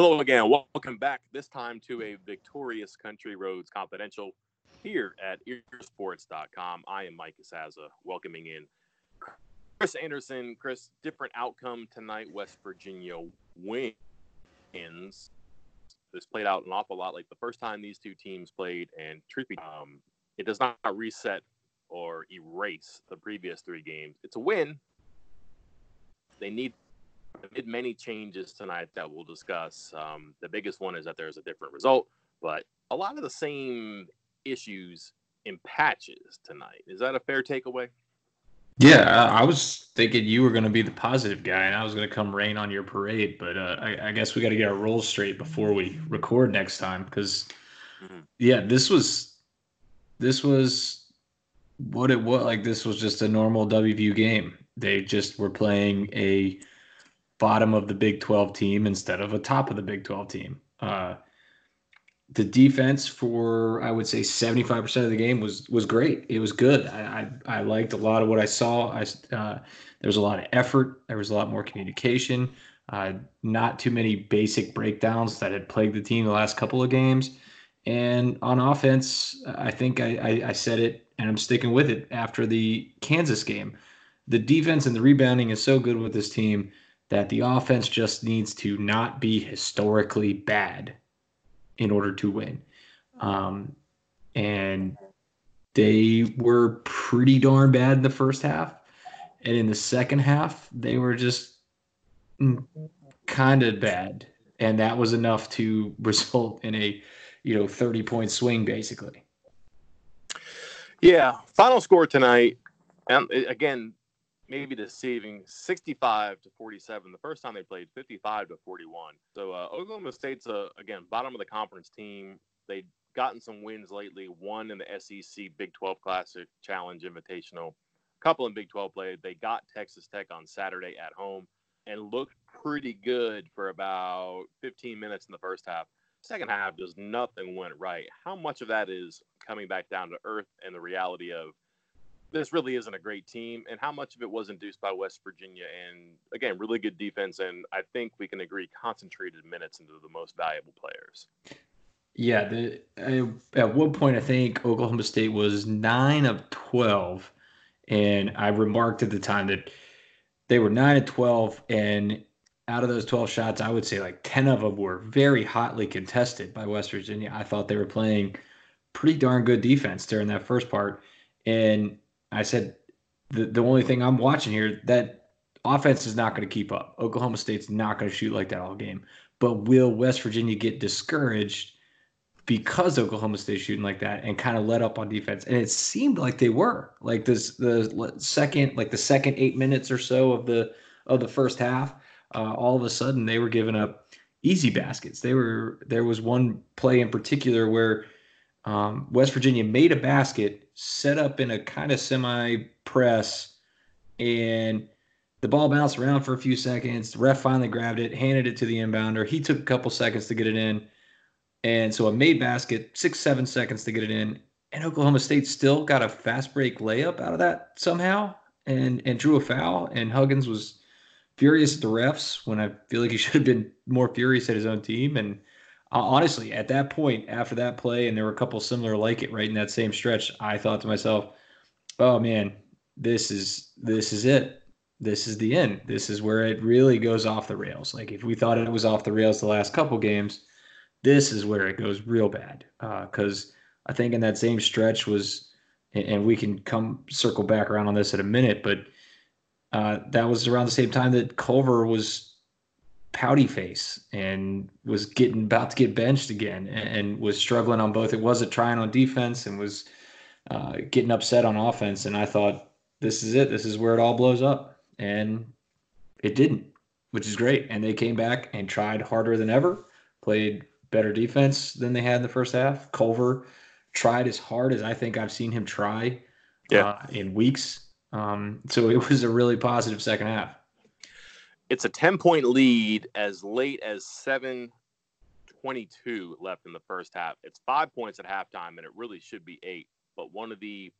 Hello again. Welcome back. This time to a victorious Country Roads Confidential here at earsports.com. I am Mike Casazza, welcoming in Chris Anderson. Chris, different outcome tonight. West Virginia wins. This played out an awful lot like the first time these two teams played, and truth be, um, it does not reset or erase the previous three games. It's a win. They need made many changes tonight that we'll discuss. Um, the biggest one is that there's a different result, but a lot of the same issues in patches tonight. Is that a fair takeaway? Yeah, I was thinking you were going to be the positive guy, and I was going to come rain on your parade. But uh, I, I, guess we got to get our roles straight before we record next time, because mm-hmm. yeah, this was this was what it was like. This was just a normal WVU game. They just were playing a bottom of the Big 12 team instead of a top of the Big 12 team. Uh, the defense for I would say 75% of the game was was great. It was good. I I, I liked a lot of what I saw. I uh, there was a lot of effort. There was a lot more communication. Uh, not too many basic breakdowns that had plagued the team the last couple of games. And on offense, I think I, I, I said it, and I'm sticking with it after the Kansas game. The defense and the rebounding is so good with this team that the offense just needs to not be historically bad in order to win. Um, and they were pretty darn bad in the first half. And in the second half, they were just kind of bad. And that was enough to result in a, you know, 30 point swing, basically. Yeah. Final score tonight. And again, maybe deceiving 65 to 47 the first time they played 55 to 41 so uh, oklahoma state's a, again bottom of the conference team. They've gotten some wins lately one in the sec big 12 classic challenge invitational a couple in big 12 play. They got texas tech on saturday at home and looked pretty good for about 15 minutes in the first half. Second half just nothing went right. How much of that is coming back down to earth and the reality of this really isn't a great team, and how much of it was induced by West Virginia. And again, really good defense, and I think we can agree concentrated minutes into the most valuable players. Yeah, the, I, at one point I think Oklahoma State was nine of twelve, and I remarked at the time that they were nine of twelve, and out of those twelve shots, I would say like ten of them were very hotly contested by West Virginia. I thought they were playing pretty darn good defense during that first part, and I said the the only thing I'm watching here that offense is not going to keep up. Oklahoma State's not going to shoot like that all game. But will West Virginia get discouraged because Oklahoma State's shooting like that and kind of let up on defense? And it seemed like they were. Like this the second like the second 8 minutes or so of the of the first half, uh, all of a sudden they were giving up easy baskets. They were there was one play in particular where um, West Virginia made a basket set up in a kind of semi press, and the ball bounced around for a few seconds. The ref finally grabbed it, handed it to the inbounder. He took a couple seconds to get it in. And so a made basket, six, seven seconds to get it in. And Oklahoma State still got a fast break layup out of that somehow and and drew a foul. And Huggins was furious at the refs when I feel like he should have been more furious at his own team. And honestly, at that point, after that play, and there were a couple similar like it right in that same stretch, I thought to myself, "Oh man, this is this is it. This is the end. This is where it really goes off the rails. Like if we thought it was off the rails the last couple games, this is where it goes real bad. Because uh, I think in that same stretch was, and we can come circle back around on this in a minute, but uh, that was around the same time that Culver was pouty face and was getting about to get benched again and, and was struggling on both. It wasn't trying on defense and was uh, getting upset on offense. And I thought, this is it. This is where it all blows up. And it didn't, which is great. And they came back and tried harder than ever, played better defense than they had in the first half. Culver tried as hard as I think I've seen him try yeah. uh, in weeks. Um, so it was a really positive second half it's a 10 point lead as late as 722 left in the first half. It's five points at halftime, and it really should be eight. But one of the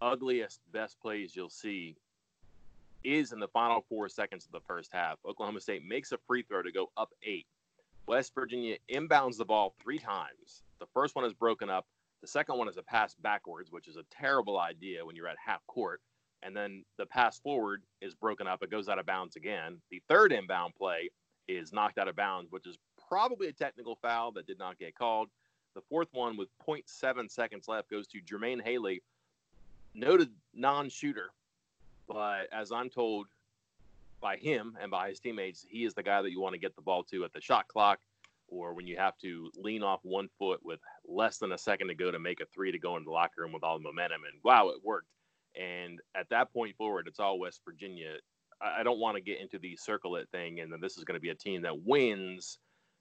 ugliest, best plays you'll see is in the final four seconds of the first half. Oklahoma State makes a free throw to go up eight. West Virginia inbounds the ball three times. The first one is broken up. The second one is a pass backwards, which is a terrible idea when you're at half court. And then the pass forward is broken up. It goes out of bounds again. The third inbound play is knocked out of bounds, which is probably a technical foul that did not get called. The fourth one with 0.7 seconds left goes to Jermaine Haley, noted non shooter. But as I'm told, by him and by his teammates, he is the guy that you want to get the ball to at the shot clock or when you have to lean off one foot with less than a second to go to make a three to go into the locker room with all the momentum. And wow, it worked. And at that point forward, it's all West Virginia. I don't want to get into the circle it thing and then this is going to be a team that wins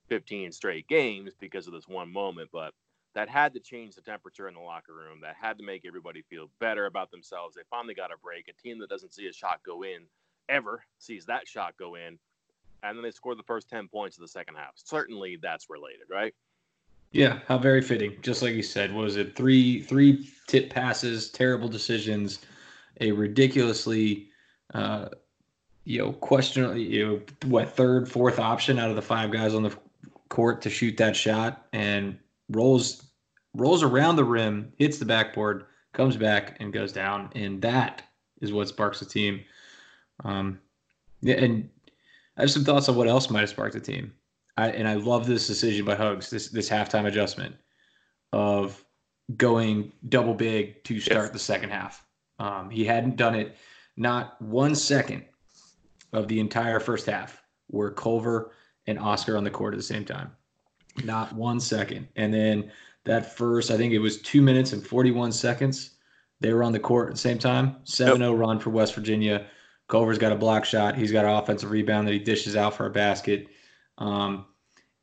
15 straight games because of this one moment. But that had to change the temperature in the locker room. That had to make everybody feel better about themselves. They finally got a break. A team that doesn't see a shot go in ever sees that shot go in, and then they score the first 10 points of the second half. Certainly that's related, right? Yeah, how very fitting. Just like you said, was it three three tip passes, terrible decisions, a ridiculously uh you know, question you know, what third, fourth option out of the five guys on the court to shoot that shot and rolls rolls around the rim, hits the backboard, comes back and goes down. And that is what sparks the team. Um, and I have some thoughts on what else might have sparked the team. I, and I love this decision by Hugs, this this halftime adjustment of going double big to start yes. the second half. Um, he hadn't done it not one second of the entire first half were Culver and Oscar on the court at the same time. Not one second. And then that first, I think it was two minutes and 41 seconds, they were on the court at the same time. 7 0 yep. run for West Virginia. Culver's got a block shot. He's got an offensive rebound that he dishes out for a basket. Um,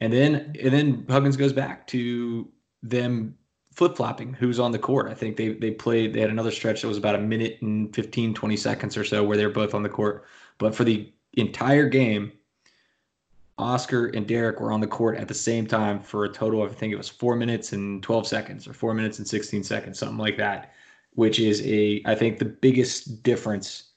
and then and then Huggins goes back to them flip flopping who's on the court. I think they they played they had another stretch that was about a minute and 15, 20 seconds or so where they're both on the court. But for the entire game, Oscar and Derek were on the court at the same time for a total of I think it was four minutes and 12 seconds or four minutes and 16 seconds, something like that, which is a I think the biggest difference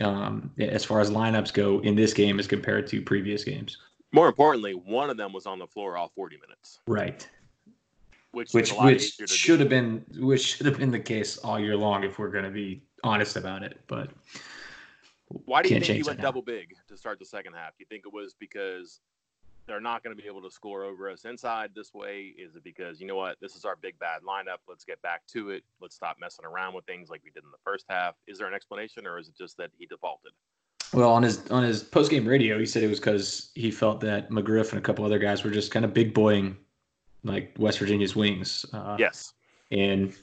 um, as far as lineups go in this game as compared to previous games. More importantly, one of them was on the floor all 40 minutes. Right. Which which, which should do. have been which should have been the case all year long if we're going to be honest about it. But why do you think he went double big to start the second half? Do you think it was because they're not going to be able to score over us inside this way? Is it because you know what, this is our big bad lineup? Let's get back to it. Let's stop messing around with things like we did in the first half. Is there an explanation, or is it just that he defaulted? Well, on his on his post game radio, he said it was because he felt that McGriff and a couple other guys were just kind of big boying like West Virginia's wings. Uh, yes, and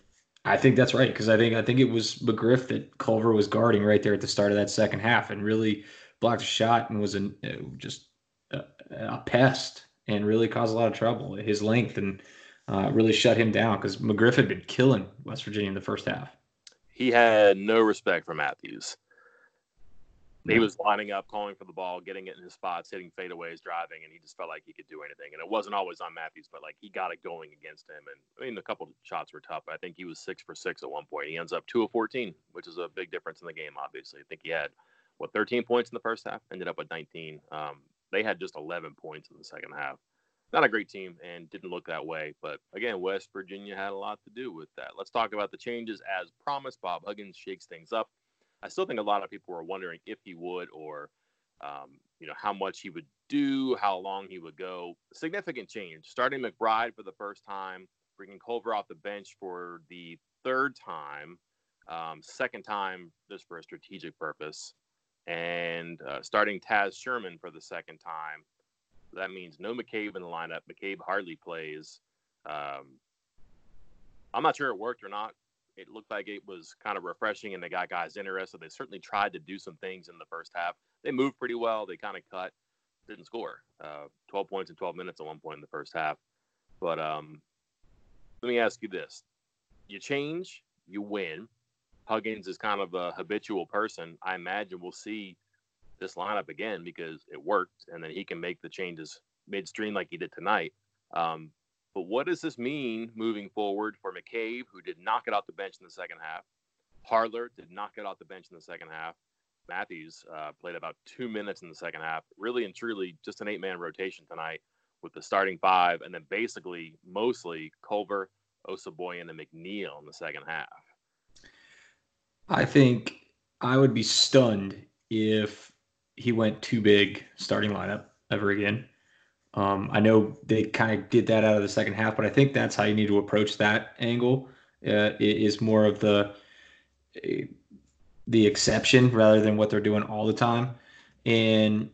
I think that's right because I think I think it was McGriff that Culver was guarding right there at the start of that second half and really blocked a shot and was an, uh, just a, a, pest and really caused a lot of trouble. His length and uh, really shut him down because McGriff had been killing West Virginia in the first half. He had no respect for Matthews. He was lining up, calling for the ball, getting it in his spots, hitting fadeaways, driving, and he just felt like he could do anything. And it wasn't always on Matthews, but like he got it going against him. And I mean, a couple shots were tough. I think he was six for six at one point. He ends up two of 14, which is a big difference in the game, obviously. I think he had, what, 13 points in the first half, ended up with 19. Um, they had just 11 points in the second half. Not a great team and didn't look that way. But again, West Virginia had a lot to do with that. Let's talk about the changes as promised. Bob Huggins shakes things up I still think a lot of people were wondering if he would or, um, you know, how much he would do, how long he would go. Significant change. Starting McBride for the first time, bringing Culver off the bench for the third time, um, second time just for a strategic purpose, and uh, starting Taz Sherman for the second time. That means no McCabe in the lineup. McCabe hardly plays. Um, I'm not sure it worked or not. It looked like it was kind of refreshing and they got guys interested. They certainly tried to do some things in the first half. They moved pretty well. They kind of cut, didn't score. Uh, 12 points in 12 minutes at one point in the first half. But um, let me ask you this you change, you win. Huggins is kind of a habitual person. I imagine we'll see this lineup again because it worked, and then he can make the changes midstream like he did tonight. Um, but what does this mean moving forward for McCabe, who did not get off the bench in the second half? Harler did not get off the bench in the second half. Matthews uh, played about two minutes in the second half. Really and truly, just an eight man rotation tonight. with the starting five, and then basically mostly Culver, Osabuohien, and McNeil in the second half. I think I would be stunned if he went too big starting lineup ever again. Um, I know they kind of did that out of the second half, but I think that's how you need to approach that angle. Uh, is more of the the exception rather than what they're doing all the time. And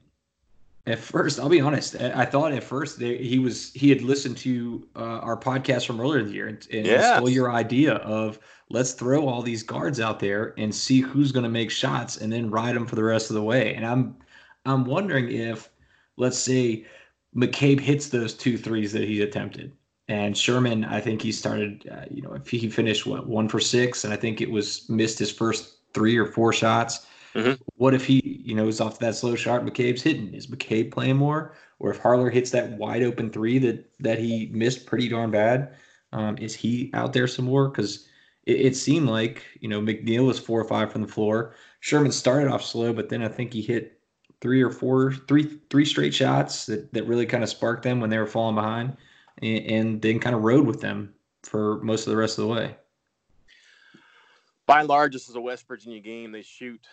at first, I'll be honest, I thought at first they, he was he had listened to uh, our podcast from earlier in the year and, and yes. stole your idea of let's throw all these guards out there and see who's going to make shots and then ride them for the rest of the way. And I'm I'm wondering if let's say McCabe hits those two threes that he attempted. And Sherman, I think he started, uh, you know, if he finished what one for six, and I think it was missed his first three or four shots. Mm-hmm. What if he, you know, is off that slow shot? McCabe's hitting. Is McCabe playing more, or if Harler hits that wide open three that that he missed pretty darn bad, um, is he out there some more? Because it, it, seemed like you know McNeil was four or five from the floor. Sherman started off slow, but then I think he hit three or four, three three straight shots that that really kind of sparked them when they were falling behind, and, and then kind of rode with them for most of the rest of the way by and large, this is a West Virginia game. They shoot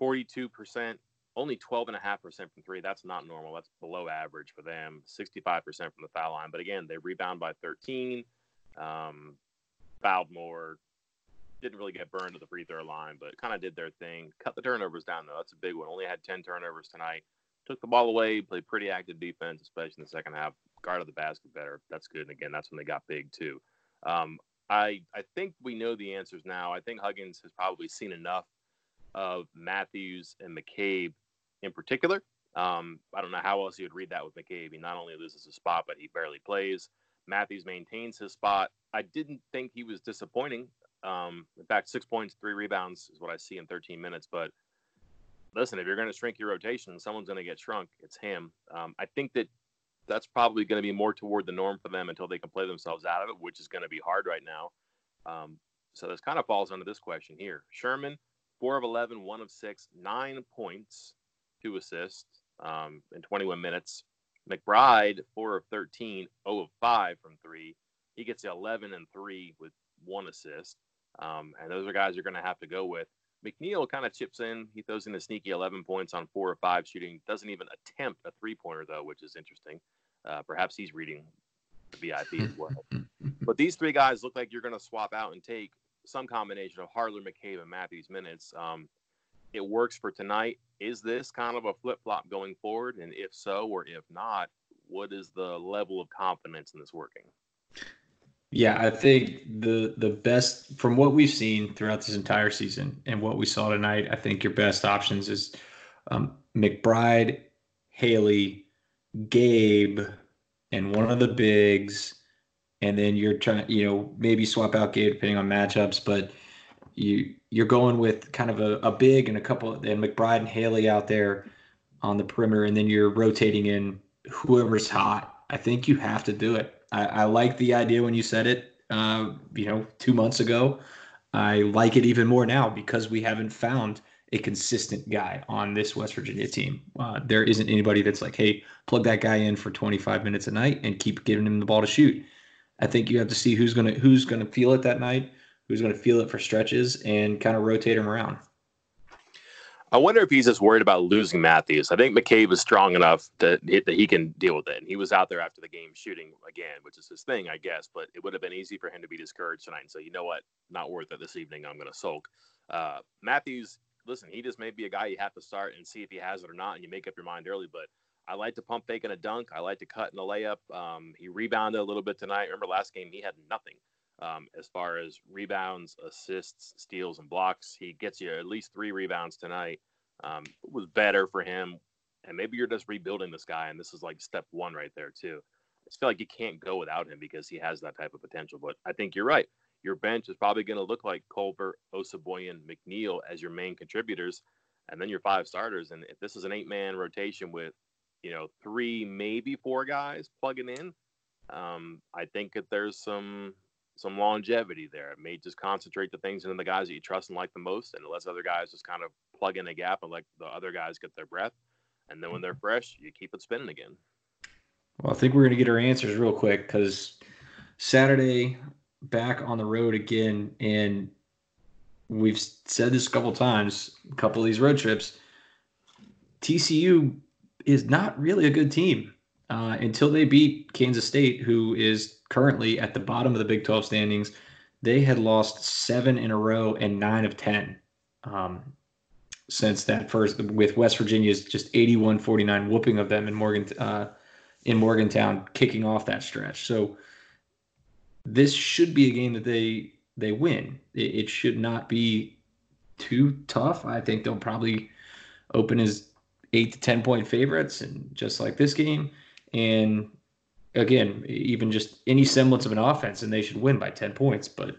42%, only 12.5% from three. That's not normal. That's below average for them. 65% from the foul line. But again, they rebound by 13, um, fouled more, didn't really get burned to the free throw line, but kind of did their thing. Cut the turnovers down, though. That's a big one. Only had 10 turnovers tonight. Took the ball away, played pretty active defense, especially in the second half. Guarded the basket better. That's good. And again, that's when they got big, too. Um, I I think we know the answers now. I think Huggins has probably seen enough of Matthews and McCabe in particular. Um, I don't know how else you would read that with McCabe. He not only loses his spot, but he barely plays. Matthews maintains his spot. I didn't think he was disappointing. Um, in fact, six points, three rebounds is what I see in 13 minutes. But listen, if you're going to shrink your rotation, someone's going to get shrunk. It's him. Um, I think that that's probably going to be more toward the norm for them until they can play themselves out of it, which is going to be hard right now. Um, so this kind of falls under this question here. Sherman, four of 11, one of six, nine points, two assists um, in 21 minutes. McBride, four of 13, 0 of five from three. He gets 11 and three with one assist. Um, and those are guys you're going to have to go with. McNeil kind of chips in. He throws in a sneaky 11 points on four or five shooting. Doesn't even attempt a three pointer, though, which is interesting. Uh, perhaps he's reading the VIP as well. but these three guys look like you're going to swap out and take some combination of Harler, McCabe, and Matthews minutes. Um, it works for tonight. Is this kind of a flip flop going forward? And if so, or if not, what is the level of confidence in this working? Yeah, I think the the best from what we've seen throughout this entire season and what we saw tonight, I think your best options is um, McBride, Haley, Gabe and one of the bigs, and then you're trying, you know, maybe swap out Gabe depending on matchups, but you you're going with kind of a, a big and a couple and McBride and Haley out there on the perimeter, and then you're rotating in whoever's hot. I think you have to do it. I, I like the idea when you said it, uh, you know, two months ago. I like it even more now because we haven't found a consistent guy on this West Virginia team. Uh, there isn't anybody that's like, hey, plug that guy in for 25 minutes a night and keep giving him the ball to shoot. I think you have to see who's gonna who's gonna feel it that night, who's gonna feel it for stretches, and kind of rotate him around. I wonder if he's just worried about losing Matthews. I think McCabe is strong enough that that he can deal with it. And he was out there after the game shooting again, which is his thing, I guess. But it would have been easy for him to be discouraged tonight and say, you know what, not worth it this evening. I'm going to sulk. Uh, Matthews listen, he just may be a guy you have to start and see if he has it or not, and you make up your mind early. But I like to pump fake and a dunk. I like to cut in a layup. Um, he rebounded a little bit tonight. Remember last game he had nothing um, as far as rebounds, assists, steals, and blocks. He gets you at least three rebounds tonight. Um, was better for him, and maybe you're just rebuilding this guy, and this is like step one right there too. I feel like you can't go without him because he has that type of potential. But I think you're right your bench is probably going to look like Culver, Osabuohien, McNeil as your main contributors, and then your five starters. And if this is an eight-man rotation with, you know, three, maybe four guys plugging in, um, I think that there's some some longevity there. It may just concentrate the things into the guys that you trust and like the most, and let other guys just kind of plug in a gap and let the other guys get their breath. And then when they're fresh, you keep it spinning again. Well, I think we're going to get our answers real quick because Saturday back on the road again, and we've said this a couple times. A couple of these road trips, TCU is not really a good team uh, until they beat Kansas State, who is currently at the bottom of the Big 12 standings. They had lost seven in a row and nine of 10 um, since that first, with West Virginia's just 81 49 whooping of them in Morgan. Uh, in Morgantown kicking off that stretch. So this should be a game that they they win. It, it should not be too tough. I think they'll probably open as eight to ten point favorites, and just like this game, and again, even just any semblance of an offense, and they should win by ten points. But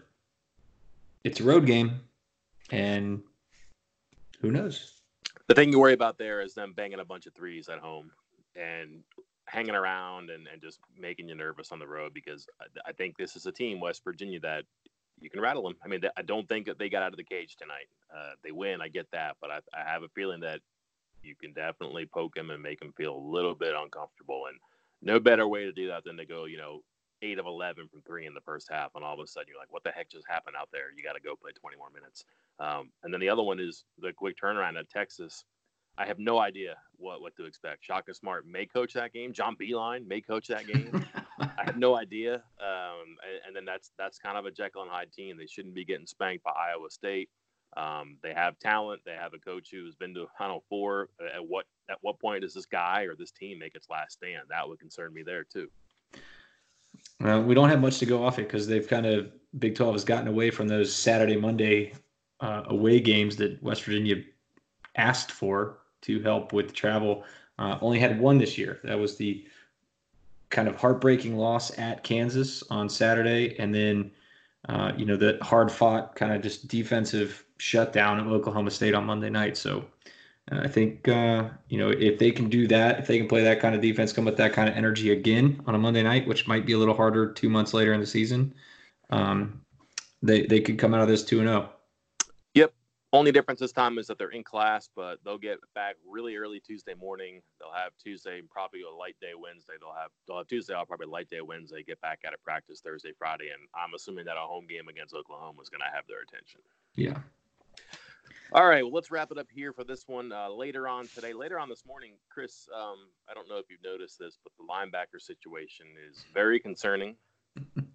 it's a road game, and who knows? The thing you worry about there is them banging a bunch of threes at home, and hanging around and, and just making you nervous on the road because I, I think this is a team, West Virginia, that you can rattle them. I mean, I don't think that they got out of the cage tonight. Uh, they win, I get that, but I, I have a feeling that you can definitely poke them and make them feel a little bit uncomfortable. And no better way to do that than to go, you know, eight of 11 from three in the first half. And all of a sudden you're like, what the heck just happened out there? You got to go play 20 more minutes. Um, and then the other one is the quick turnaround at Texas. I have no idea what, what to expect. Shaka Smart may coach that game. John Beilein may coach that game. I have no idea. Um, and, and, then that's that's kind of a Jekyll and Hyde team. They shouldn't be getting spanked by Iowa State. Um, they have talent. They have a coach who's been to Final Four. At what at what point does this guy or this team make its last stand? That would concern me there too. Well, we don't have much to go off it because they've kind of Big Twelve has gotten away from those Saturday Monday uh, away games that West Virginia asked for to help with travel. Uh, only had one this year. That was the kind of heartbreaking loss at Kansas on Saturday, and then uh, you know the hard fought kind of just defensive shutdown at Oklahoma State on Monday night. So uh, I think uh, you know if they can do that, if they can play that kind of defense, come with that kind of energy again on a Monday night, which might be a little harder two months later in the season, um, they they could come out of this two and zero. Yep. Only difference this time is that they're in class, but they'll get back really early Tuesday morning. They'll have Tuesday, probably a light day Wednesday. They'll have they'll have Tuesday, I'll probably light day Wednesday. Get back out of practice Thursday, Friday, and I'm assuming that a home game against Oklahoma is going to have their attention. Yeah. All right, well, let's wrap it up here for this one. Uh, later on today, later on this morning, Chris, um, I don't know if you've noticed this, but the linebacker situation is very concerning.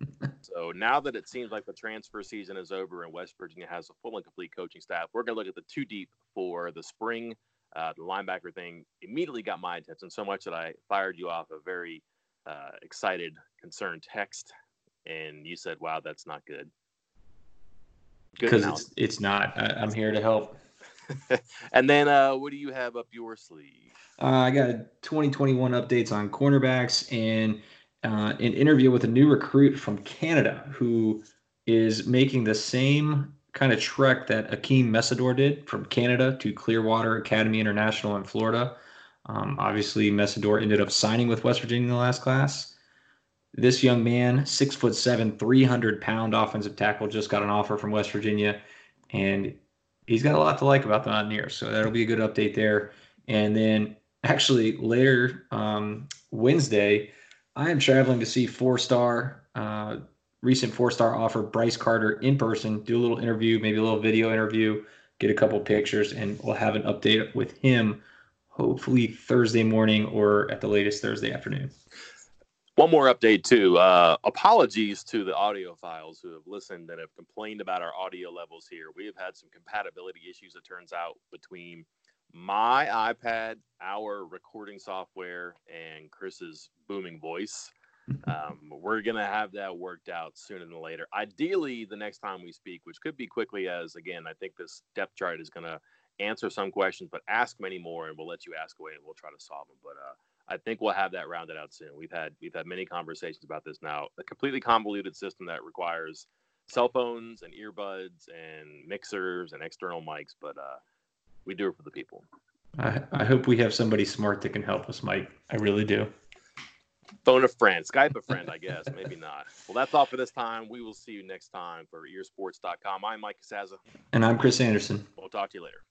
So now that it seems like the transfer season is over and West Virginia has a full and complete coaching staff, we're going to look at the two deep for the spring. Uh, the linebacker thing immediately got my attention so much that I fired you off a very uh, excited, concerned text, and you said, "Wow, that's not good." Because it's it's not. I, am here to help. and then, uh, what do you have up your sleeve? Uh, I got 2021 updates on cornerbacks and uh, an interview with a new recruit from Canada who is making the same kind of trek that Akeem Mesidor did from Canada to Clearwater Academy International in Florida. Um, obviously, Mesidor ended up signing with West Virginia in the last class. This young man, six foot seven, 300 pound offensive tackle, just got an offer from West Virginia, and he's got a lot to like about the Mountaineers. So that'll be a good update there. And then actually later um, Wednesday, I am traveling to see four star, uh, recent four star offer Bryce Carter in person, do a little interview, maybe a little video interview, get a couple pictures, and we'll have an update with him hopefully Thursday morning or at the latest Thursday afternoon. One more update too. Uh, apologies to the audiophiles who have listened and have complained about our audio levels here. We have had some compatibility issues. It turns out between my iPad, our recording software, and Chris's booming voice. Um, we're gonna have that worked out sooner than later. Ideally, the next time we speak, which could be quickly, as again, I think this depth chart is gonna answer some questions, but ask many more, and we'll let you ask away, and we'll try to solve them. But uh, I think we'll have that rounded out soon. We've had we've had many conversations about this now. A completely convoluted system that requires cell phones and earbuds and mixers and external mics, but uh, we do it for the people. I, I hope we have somebody smart that can help us, Mike. I really do. Phone a friend, Skype a friend, I guess. Maybe not. Well, that's all for this time. We will see you next time for earsports.com. I'm Mike Casazza. And I'm Chris Anderson. We'll talk to you later.